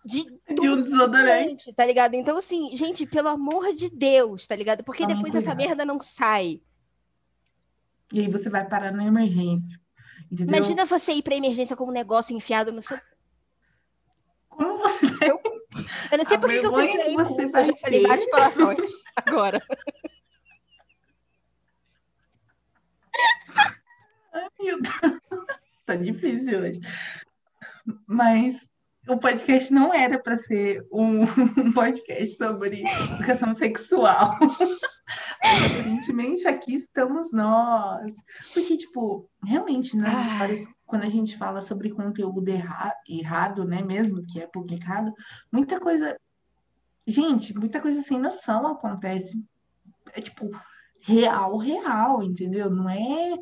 de, de um desodorante, tá ligado? Então, assim, gente, pelo amor de Deus, tá ligado? Porque depois essa merda não sai. E aí você vai parar na emergência. Entendeu? Imagina você ir para emergência com um negócio enfiado no seu. Como você. Eu, eu não sei por que eu que você eu já falei vários palavrões agora. Ai, meu Deus. Tá difícil hoje. Mas o podcast não era para ser um, um, podcast sobre educação sexual. Aparentemente, aqui estamos nós. Porque, tipo, realmente, nas ah. histórias, quando a gente fala sobre conteúdo erra errado, né, mesmo que é publicado, muita coisa. Gente, muita coisa sem noção acontece. É tipo, real, real, entendeu? Não é,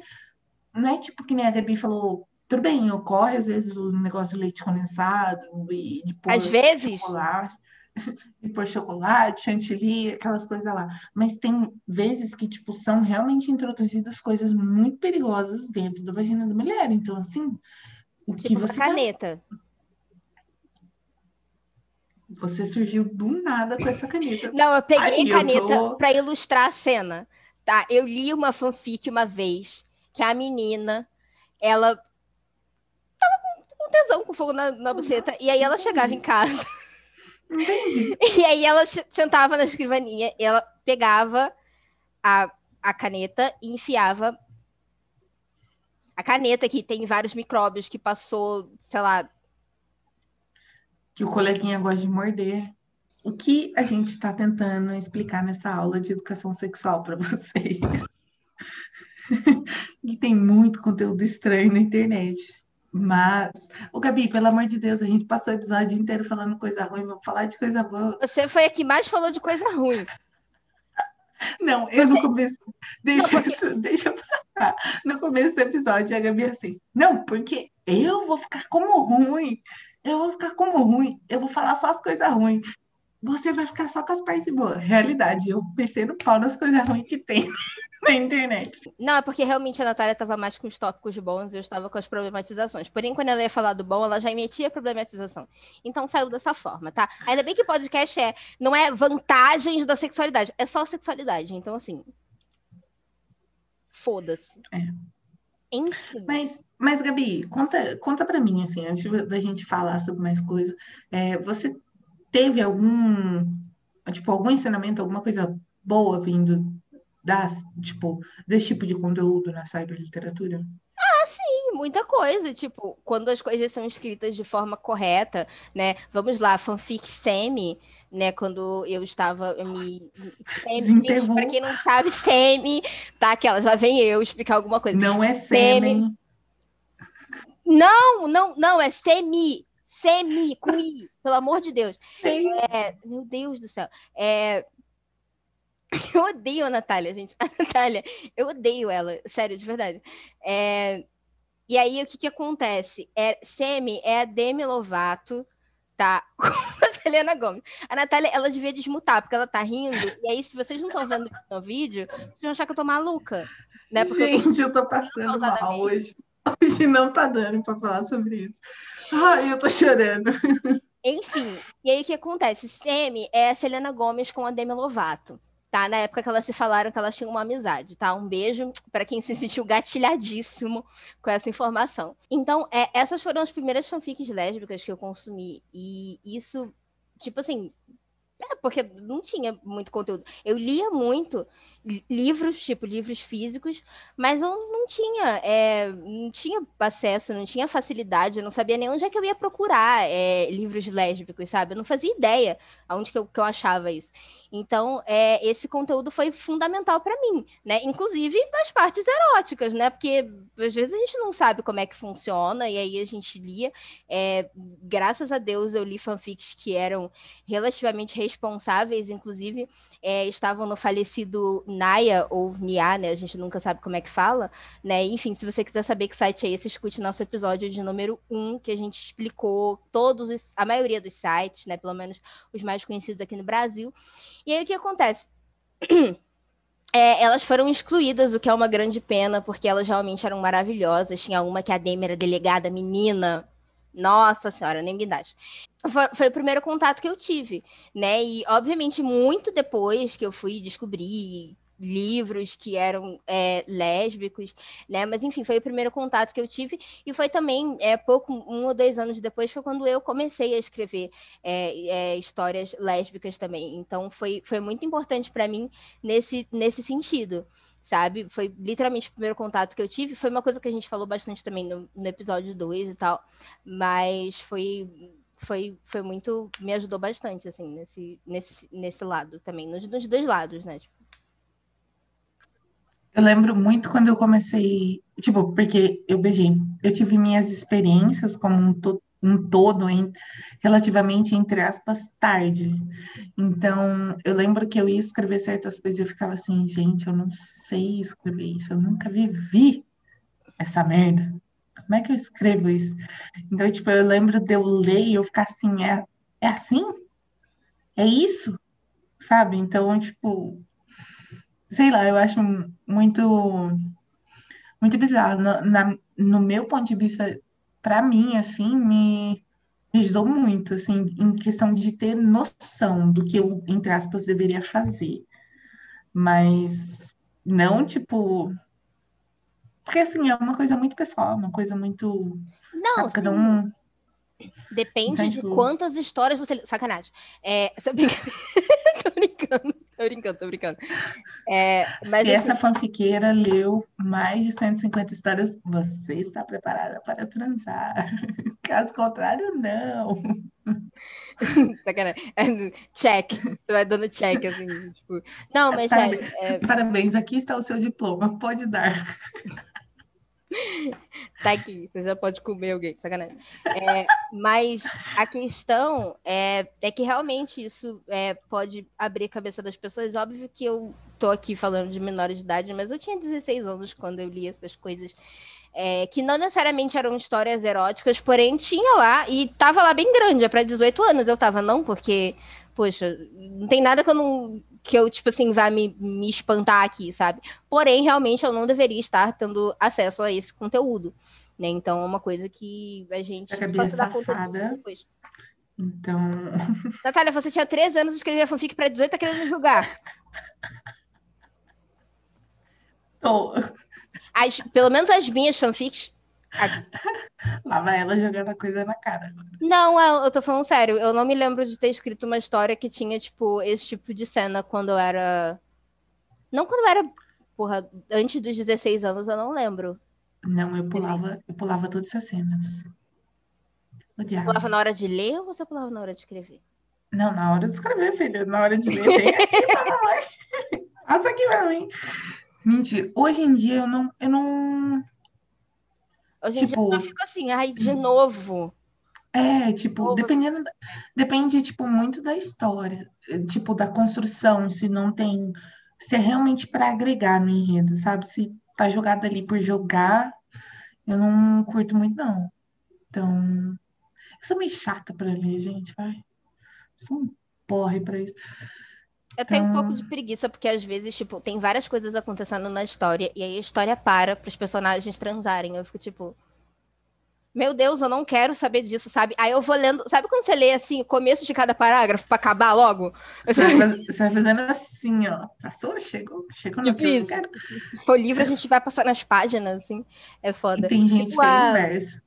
não é tipo que nem a Gabi falou, tudo bem, ocorre às vezes o negócio de leite condensado e de pôr Às vezes, chocolate, de pôr chocolate, chantilly, aquelas coisas lá. Mas tem vezes que, tipo, são realmente introduzidas coisas muito perigosas dentro da vagina da mulher. Então, assim, o que tipo uma você caneta. Você surgiu do nada com essa caneta. Não, eu peguei Aí, caneta tô- pra ilustrar a cena, tá? Eu li uma fanfic uma vez que a menina, ela tesão, com fogo na, na buceta, e aí ela chegava em casa, Entendi. e aí ela sentava na escrivaninha, e ela pegava a, a caneta e enfiava a caneta que tem vários micróbios que passou, sei lá, Que o coleguinha gosta de morder. O que a gente está tentando explicar nessa aula de educação sexual para vocês? que tem muito conteúdo estranho na internet. Mas, ô Gabi, pelo amor de Deus, a gente passou o episódio inteiro falando coisa ruim, vamos falar de coisa boa. você foi a que mais falou de coisa ruim. Não, eu no Você- começo. Deixa, eu- deixa eu falar. No começo do episódio, a Gabi assim. Não, porque eu vou ficar como ruim. Eu vou ficar como ruim. Eu vou falar só as coisas ruins. Você vai ficar só com as partes boas. Realidade, eu metendo pau nas coisas ruins que tem na internet. Não, é porque realmente a Natália estava mais com os tópicos bons e eu estava com as problematizações. Porém, quando ela ia falar do bom, ela já metia a problematização. Então saiu dessa forma, tá? Ainda bem que podcast é, não é vantagens da sexualidade, é só sexualidade. Então, assim. Foda-se. É. Enfim. Mas, mas Gabi, conta, conta para mim, assim, antes da gente falar sobre mais coisa, é, você teve algum, tipo, algum ensinamento, alguma coisa boa vindo das, tipo, desse tipo de conteúdo na cyberliteratura? muita coisa, tipo, quando as coisas são escritas de forma correta, né? Vamos lá, fanfic semi, né? Quando eu estava me semi, para quem não sabe, semi, tá? Aquelas lá vem eu explicar alguma coisa. Não é sêmen. Não, não, não, é semi, semi com i, pelo amor de Deus. É, meu Deus do céu. É, eu odeio a Natália, gente. A Natália, eu odeio ela, sério, de verdade. É, E aí, o que que acontece? É, Semi é a Demi Lovato, tá? Com a Selena Gomes. A Natália, ela devia desmutar, porque ela tá rindo. E aí, se vocês não estão vendo no vídeo, vocês vão achar que eu tô maluca. Né? Porque eu tô Gente, eu tô passando mal hoje. Hoje não tá dando pra falar sobre isso. Ai, eu tô chorando. Enfim, e aí o que acontece? Semi é a Selena Gomes com a Demi Lovato, tá? Na época que elas se falaram que elas tinham uma amizade, tá? Um beijo para quem se sentiu gatilhadíssimo com essa informação. Então, é, essas foram as primeiras fanfics lésbicas que eu consumi, e isso, tipo assim. É, porque não tinha muito conteúdo. Eu lia muito livros, tipo livros físicos, mas eu não tinha, é, não tinha acesso, não tinha facilidade, eu não sabia nem onde é que eu ia procurar é, livros lésbicos, sabe? Eu não fazia ideia aonde que eu, que eu achava isso. Então, é, esse conteúdo foi fundamental para mim, né? Inclusive as partes eróticas, né? Porque às vezes a gente não sabe como é que funciona, e aí a gente lia. É, graças a Deus eu li fanfics que eram relativamente responsáveis, inclusive é, estavam no falecido Naya ou Nia, né? A gente nunca sabe como é que fala, né? Enfim, se você quiser saber que site é esse, escute nosso episódio de número 1, que a gente explicou todos os, a maioria dos sites, né? Pelo menos os mais conhecidos aqui no Brasil. E aí o que acontece? É, elas foram excluídas, o que é uma grande pena, porque elas realmente eram maravilhosas. Tinha uma que a Demi era delegada, menina. Nossa senhora, nem dá. Foi, foi o primeiro contato que eu tive, né? E, obviamente, muito depois que eu fui descobrir livros que eram é, lésbicos, né? Mas, enfim, foi o primeiro contato que eu tive. E foi também, é, pouco, um ou dois anos depois, foi quando eu comecei a escrever é, é, histórias lésbicas também. Então, foi, foi muito importante para mim nesse, nesse sentido sabe? Foi literalmente o primeiro contato que eu tive. Foi uma coisa que a gente falou bastante também no, no episódio 2 e tal, mas foi, foi, foi muito. Me ajudou bastante, assim, nesse, nesse, nesse lado também, nos, nos dois lados, né? Tipo, Eu lembro muito quando eu comecei, tipo, porque eu beijei, eu tive minhas experiências como um to- um todo em, relativamente, entre aspas, tarde. Então, eu lembro que eu ia escrever certas coisas e eu ficava assim, gente, eu não sei escrever isso, eu nunca vivi essa merda. Como é que eu escrevo isso? Então, tipo, eu lembro de eu ler e eu ficar assim, é, é assim? É isso? Sabe? Então, tipo, sei lá, eu acho muito muito bizarro. No, na, no meu ponto de vista, para mim, assim, me, me ajudou muito, assim, em questão de ter noção do que eu, entre aspas, deveria fazer. Mas não, tipo. Porque, assim, é uma coisa muito pessoal, uma coisa muito. Não, sabe, cada um. Depende de quantas histórias você. Sacanagem. É, tô brincando. Tô brincando, tô brincando. É, mas, Se assim, essa fanfiqueira leu mais de 150 histórias, você está preparada para transar. Caso contrário, não. Sacanagem. É, check. Você vai dando check, assim, tipo. Não, mas Parabéns, sério. É... Parabéns, aqui está o seu diploma. Pode dar. Tá aqui, você já pode comer alguém, sacanagem. É, mas a questão é, é que realmente isso é, pode abrir a cabeça das pessoas. Óbvio que eu tô aqui falando de menores de idade, mas eu tinha 16 anos quando eu li essas coisas. É, que não necessariamente eram histórias eróticas, porém tinha lá, e tava lá bem grande, é para 18 anos eu tava, não, porque, poxa, não tem nada que eu não que eu, tipo assim, vai me, me espantar aqui, sabe? Porém, realmente eu não deveria estar tendo acesso a esse conteúdo. Né? Então é uma coisa que a gente só se dá conta depois. Então. Natália, você tinha 13 anos e escrevia fanfic para 18 tá querendo julgar. Tô. As, pelo menos as minhas fanfics Lá vai ela jogando a coisa na cara. Não, eu tô falando sério. Eu não me lembro de ter escrito uma história que tinha, tipo, esse tipo de cena quando eu era. Não quando eu era. Porra, antes dos 16 anos, eu não lembro. Não, eu pulava, eu pulava todas essas cenas. Você pulava na hora de ler ou você pulava na hora de escrever? Não, na hora de escrever, filha. Na hora de ler, vem aqui pra mamãe. Passa aqui pra mim. Mentira. Hoje em dia eu não, eu não Hoje tipo, em dia eu fico assim, ai, de novo. É, tipo, novo. dependendo, depende, tipo, muito da história, tipo, da construção, se não tem, se é realmente para agregar no enredo, sabe? Se tá jogado ali por jogar, eu não curto muito, não. Então, eu sou meio chata para ler, gente, vai. Sou um porre para isso. Eu tenho então... um pouco de preguiça, porque às vezes, tipo, tem várias coisas acontecendo na história, e aí a história para para os personagens transarem. Eu fico tipo. Meu Deus, eu não quero saber disso, sabe? Aí eu vou lendo. Sabe quando você lê assim, o começo de cada parágrafo para acabar logo? Você vai, você vai, fazendo assim, ó. Passou, chegou, chegou no tipo eu quero. Se for livro, a gente vai passar nas páginas, assim. É foda. E tem gente tipo, que é a... inverso.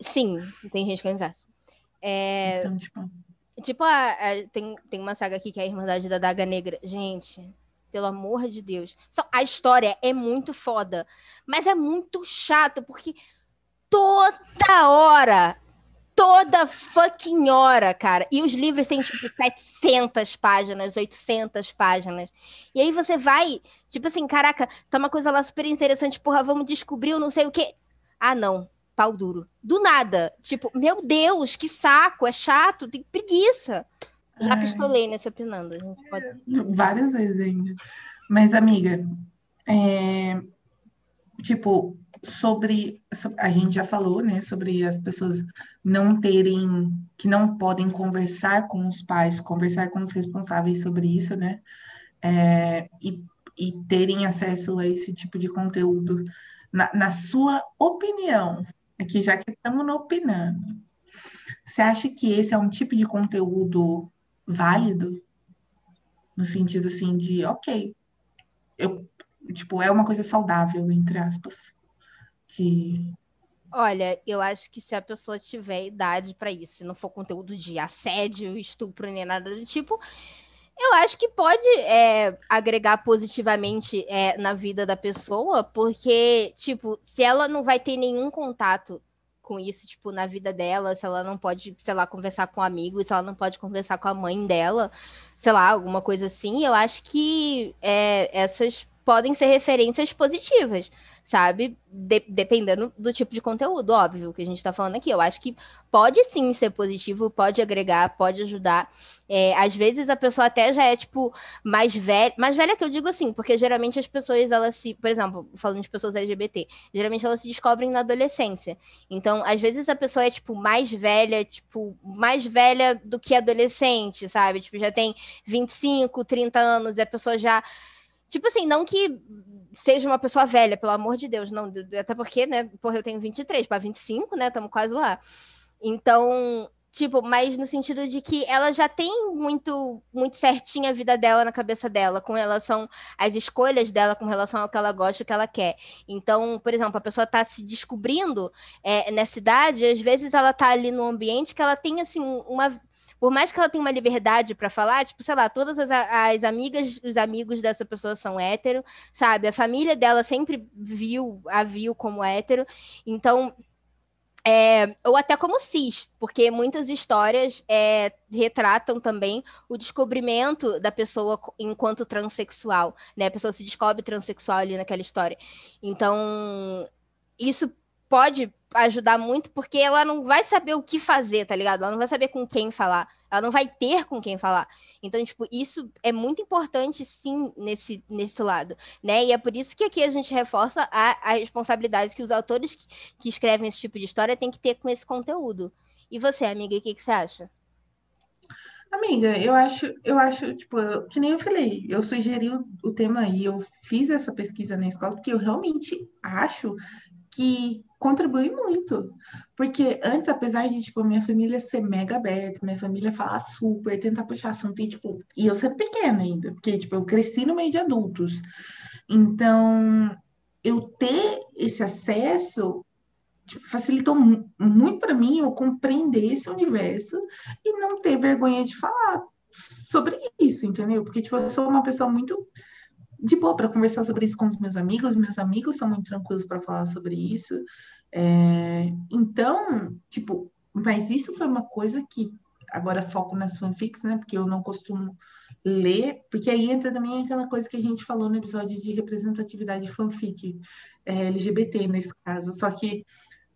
Sim, tem gente que é o inverso. É... Então, tipo. Tipo, a, a, tem, tem uma saga aqui que é a Irmandade da Daga Negra. Gente, pelo amor de Deus. Só, a história é muito foda, mas é muito chato, porque toda hora, toda fucking hora, cara. E os livros têm, tipo, 700 páginas, 800 páginas. E aí você vai, tipo assim, caraca, tá uma coisa lá super interessante, porra, vamos descobrir, eu não sei o quê. Ah, não pau duro. Do nada. Tipo, meu Deus, que saco, é chato, tem preguiça. Já pistolei nesse opinando. Pode... Várias vezes ainda. Mas, amiga, é... tipo, sobre. A gente já falou, né? Sobre as pessoas não terem. que não podem conversar com os pais, conversar com os responsáveis sobre isso, né? É... E, e terem acesso a esse tipo de conteúdo. Na, na sua opinião, aqui já que estamos opinando, você acha que esse é um tipo de conteúdo válido? No sentido assim de, ok, eu, tipo, é uma coisa saudável, entre aspas. Que... Olha, eu acho que se a pessoa tiver idade para isso, e não for conteúdo de assédio, estupro, nem nada do tipo, eu acho que pode é, agregar positivamente é, na vida da pessoa, porque, tipo, se ela não vai ter nenhum contato com isso, tipo, na vida dela, se ela não pode, sei lá, conversar com amigos, se ela não pode conversar com a mãe dela, sei lá, alguma coisa assim, eu acho que é, essas podem ser referências positivas, sabe? De, dependendo do tipo de conteúdo, óbvio, que a gente está falando aqui. Eu acho que pode sim ser positivo, pode agregar, pode ajudar. É, às vezes a pessoa até já é, tipo, mais velha. Mais velha que eu digo assim, porque geralmente as pessoas, elas se. Por exemplo, falando de pessoas LGBT, geralmente elas se descobrem na adolescência. Então, às vezes a pessoa é, tipo, mais velha, tipo, mais velha do que adolescente, sabe? Tipo, já tem 25, 30 anos, e a pessoa já Tipo assim, não que seja uma pessoa velha, pelo amor de Deus, não. Até porque, né, porra, eu tenho 23 para 25, né? Estamos quase lá. Então, tipo, mas no sentido de que ela já tem muito muito certinha a vida dela na cabeça dela, com relação às escolhas dela, com relação ao que ela gosta, o que ela quer. Então, por exemplo, a pessoa está se descobrindo é, nessa idade, às vezes ela está ali no ambiente que ela tem, assim, uma por mais que ela tenha uma liberdade para falar, tipo, sei lá, todas as, as, amigas, os amigos dessa pessoa são hétero, sabe? A família dela sempre viu, a viu como hétero. Então, é, ou até como cis, porque muitas histórias é, retratam também o descobrimento da pessoa enquanto transexual, né? A pessoa se descobre transexual ali naquela história. Então, isso pode ajudar muito, porque ela não vai saber o que fazer, tá ligado? Ela não vai saber com quem falar, ela não vai ter com quem falar. Então, tipo, isso é muito importante, sim, nesse, nesse lado, né? E é por isso que aqui a gente reforça a, a responsabilidade que os autores que, que escrevem esse tipo de história têm que ter com esse conteúdo. E você, amiga, o que, que você acha? Amiga, eu acho, eu acho, tipo, que nem eu falei, eu sugeri o, o tema e eu fiz essa pesquisa na escola porque eu realmente acho que contribui muito. Porque antes, apesar de, tipo, minha família ser mega aberta, minha família falar super, tentar puxar assunto, e, tipo, e eu ser pequena ainda, porque, tipo, eu cresci no meio de adultos. Então, eu ter esse acesso tipo, facilitou muito para mim eu compreender esse universo e não ter vergonha de falar sobre isso, entendeu? Porque, tipo, eu sou uma pessoa muito de boa para conversar sobre isso com os meus amigos, meus amigos são muito tranquilos para falar sobre isso. É, então, tipo, mas isso foi uma coisa que agora foco nas fanfics, né? Porque eu não costumo ler, porque aí entra também aquela coisa que a gente falou no episódio de representatividade fanfic é, LGBT nesse caso. Só que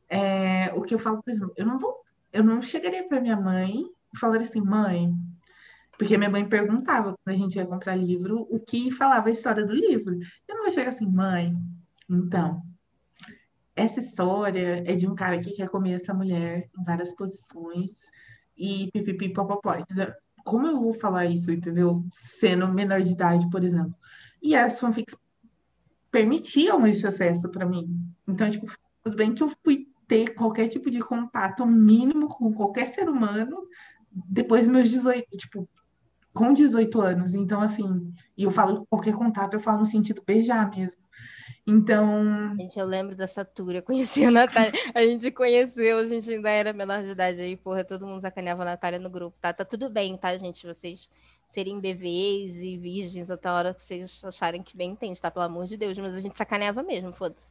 é, o que eu falo, por exemplo, eu não vou, eu não chegaria para minha mãe e falar assim, mãe, porque minha mãe perguntava quando a gente ia comprar livro o que falava a história do livro. Eu não vou chegar assim, mãe, então, essa história é de um cara que quer comer essa mulher em várias posições e pipipi popopó. Como eu vou falar isso, entendeu? Sendo menor de idade, por exemplo. E as fanfics permitiam esse acesso para mim. Então, tipo, tudo bem que eu fui ter qualquer tipo de contato mínimo com qualquer ser humano depois dos meus 18, tipo, com 18 anos. Então, assim, e eu falo qualquer contato, eu falo no sentido beijar mesmo. Então. Gente, eu lembro dessa tour, eu conheci a Natália. A gente conheceu, a gente ainda era menor de idade aí, porra, todo mundo sacaneava a Natália no grupo, tá? Tá tudo bem, tá, gente? Vocês serem bebês e virgens até a hora que vocês acharem que bem entende, tá? Pelo amor de Deus, mas a gente sacaneava mesmo, foda-se.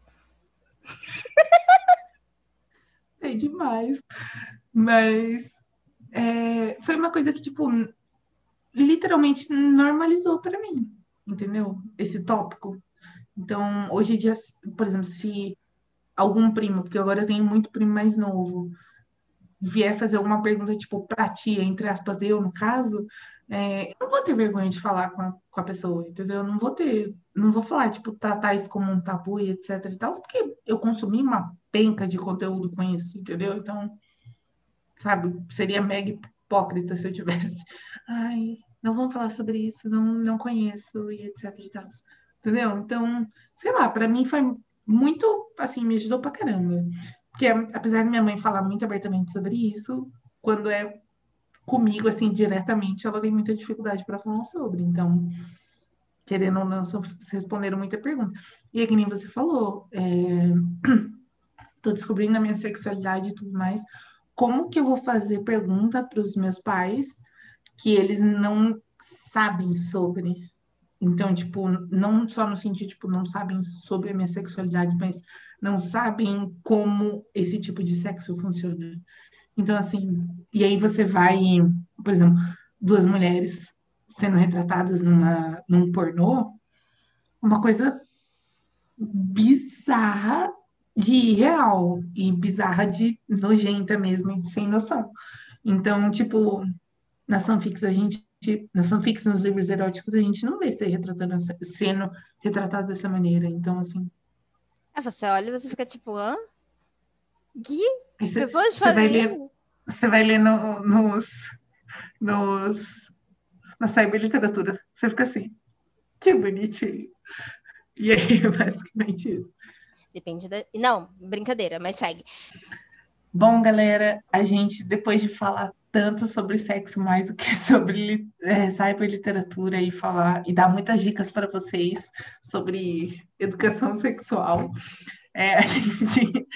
É demais. Mas é, foi uma coisa que, tipo, literalmente normalizou para mim, entendeu? Esse tópico. Então, hoje em dia, por exemplo, se algum primo, porque agora eu tenho muito primo mais novo, vier fazer alguma pergunta, tipo, pra tia, entre aspas, eu, no caso, é, eu não vou ter vergonha de falar com a, com a pessoa, entendeu? Eu não vou ter, não vou falar, tipo, tratar isso como um tabu e etc e tal, porque eu consumi uma penca de conteúdo com isso, entendeu? Então, sabe, seria mega hipócrita se eu tivesse, ai, não vamos falar sobre isso, não, não conheço e etc e tal entendeu? Então, sei lá, para mim foi muito, assim, me ajudou pra caramba. Porque apesar de minha mãe falar muito abertamente sobre isso, quando é comigo, assim, diretamente, ela tem muita dificuldade para falar sobre. Então, querendo ou não, responderam muita pergunta. E é que nem você falou, é... tô descobrindo a minha sexualidade e tudo mais. Como que eu vou fazer pergunta para os meus pais que eles não sabem sobre? Então, tipo, não só no sentido, tipo, não sabem sobre a minha sexualidade, mas não sabem como esse tipo de sexo funciona. Então, assim, e aí você vai, por exemplo, duas mulheres sendo retratadas numa, num pornô, uma coisa bizarra de irreal e bizarra de nojenta mesmo e de sem noção. Então, tipo, nas fanfics a gente, nas fanfics, nos livros eróticos, a gente não vê ser retratado, sendo retratado dessa maneira. Então, assim. É, você olha e você fica tipo, hã? Que? Você, vai ler, você vai ler no, nos, nos, na cyberliteratura. Você fica assim, que bonitinho. E aí, basicamente isso. Depende da. Não, brincadeira, mas segue. Bom, galera, a gente, depois de falar tanto sobre sexo mais do que sobre é, cyberliteratura e falar e dar muitas dicas para vocês sobre educação sexual, é, a gente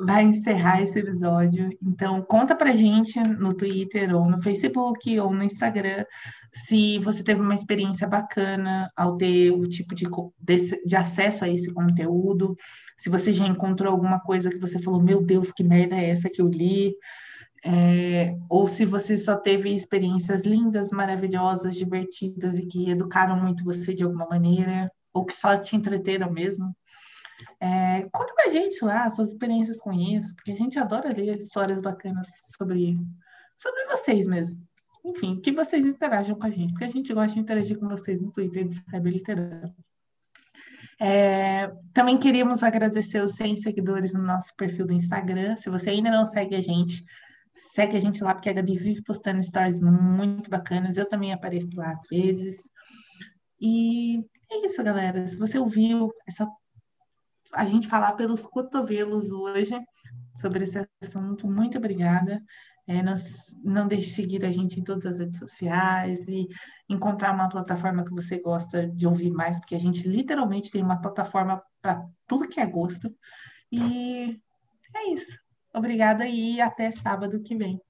vai encerrar esse episódio. Então, conta pra gente no Twitter, ou no Facebook, ou no Instagram, se você teve uma experiência bacana ao ter o tipo de, de, de acesso a esse conteúdo, se você já encontrou alguma coisa que você falou, meu Deus, que merda é essa que eu li? É, ou se você só teve experiências lindas, maravilhosas, divertidas e que educaram muito você de alguma maneira, ou que só te entreteram mesmo. É, conta pra gente lá suas experiências com isso, porque a gente adora ler histórias bacanas sobre, sobre vocês mesmo. Enfim, que vocês interajam com a gente, porque a gente gosta de interagir com vocês no Twitter de Cyber Literário. É, também queríamos agradecer os 100 seguidores no nosso perfil do Instagram. Se você ainda não segue a gente, segue a gente lá, porque a Gabi vive postando stories muito bacanas. Eu também apareço lá às vezes. E é isso, galera. Se você ouviu essa a gente falar pelos cotovelos hoje sobre esse assunto. Muito obrigada. É, nós, não deixe de seguir a gente em todas as redes sociais e encontrar uma plataforma que você gosta de ouvir mais, porque a gente literalmente tem uma plataforma para tudo que é gosto. E é isso. Obrigada e até sábado que vem.